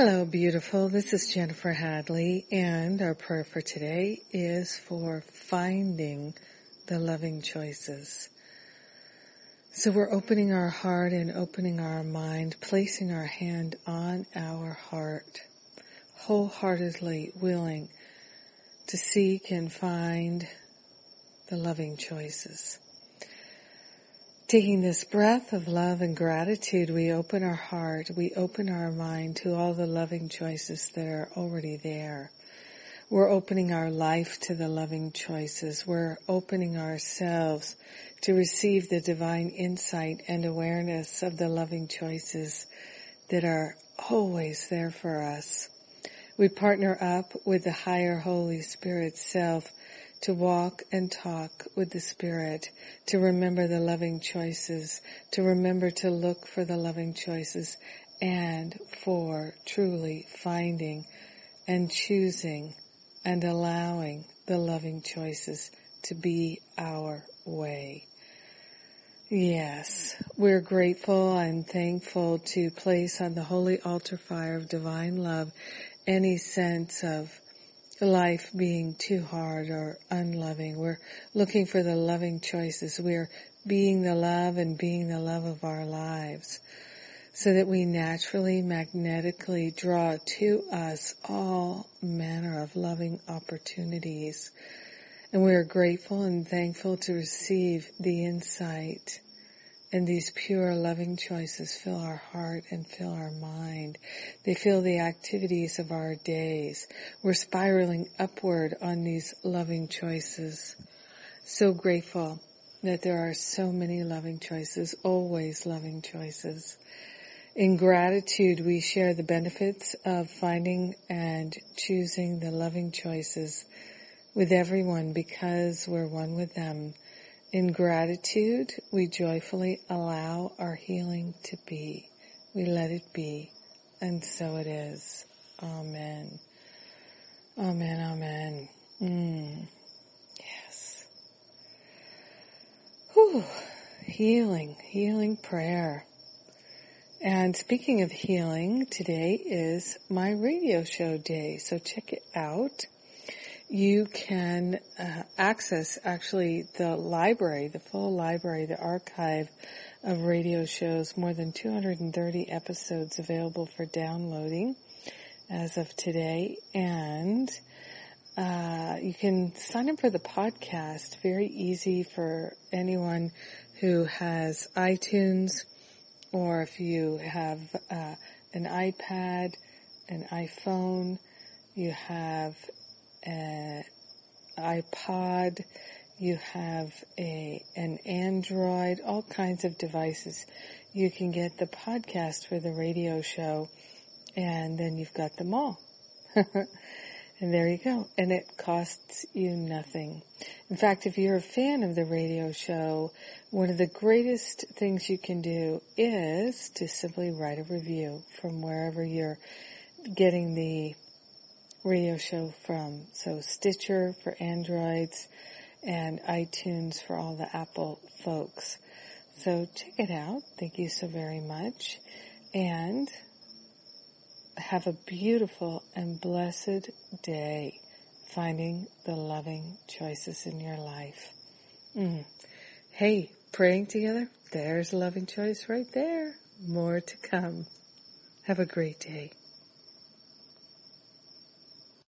Hello, beautiful. This is Jennifer Hadley, and our prayer for today is for finding the loving choices. So we're opening our heart and opening our mind, placing our hand on our heart, wholeheartedly willing to seek and find the loving choices. Taking this breath of love and gratitude, we open our heart, we open our mind to all the loving choices that are already there. We're opening our life to the loving choices. We're opening ourselves to receive the divine insight and awareness of the loving choices that are always there for us. We partner up with the higher Holy Spirit self to walk and talk with the Spirit, to remember the loving choices, to remember to look for the loving choices, and for truly finding and choosing and allowing the loving choices to be our way. Yes, we're grateful and thankful to place on the holy altar fire of divine love any sense of life being too hard or unloving. We're looking for the loving choices. We're being the love and being the love of our lives so that we naturally, magnetically draw to us all manner of loving opportunities. And we are grateful and thankful to receive the insight and these pure loving choices fill our heart and fill our mind. They fill the activities of our days. We're spiraling upward on these loving choices. So grateful that there are so many loving choices, always loving choices. In gratitude, we share the benefits of finding and choosing the loving choices with everyone because we're one with them in gratitude, we joyfully allow our healing to be. We let it be. And so it is. Amen. Amen. Amen. Mm. Yes. Whew. Healing, healing prayer. And speaking of healing, today is my radio show day. So check it out you can uh, access actually the library, the full library, the archive of radio shows, more than 230 episodes available for downloading as of today. And uh, you can sign up for the podcast. Very easy for anyone who has iTunes or if you have uh, an iPad, an iPhone, you have an iPod, you have a an Android, all kinds of devices. You can get the podcast for the radio show, and then you've got them all. and there you go. And it costs you nothing. In fact, if you're a fan of the radio show, one of the greatest things you can do is to simply write a review from wherever you're getting the radio show from. So Stitcher for Androids and iTunes for all the Apple folks. So check it out. Thank you so very much. And have a beautiful and blessed day finding the loving choices in your life. Mm. Hey, praying together? There's a loving choice right there. More to come. Have a great day.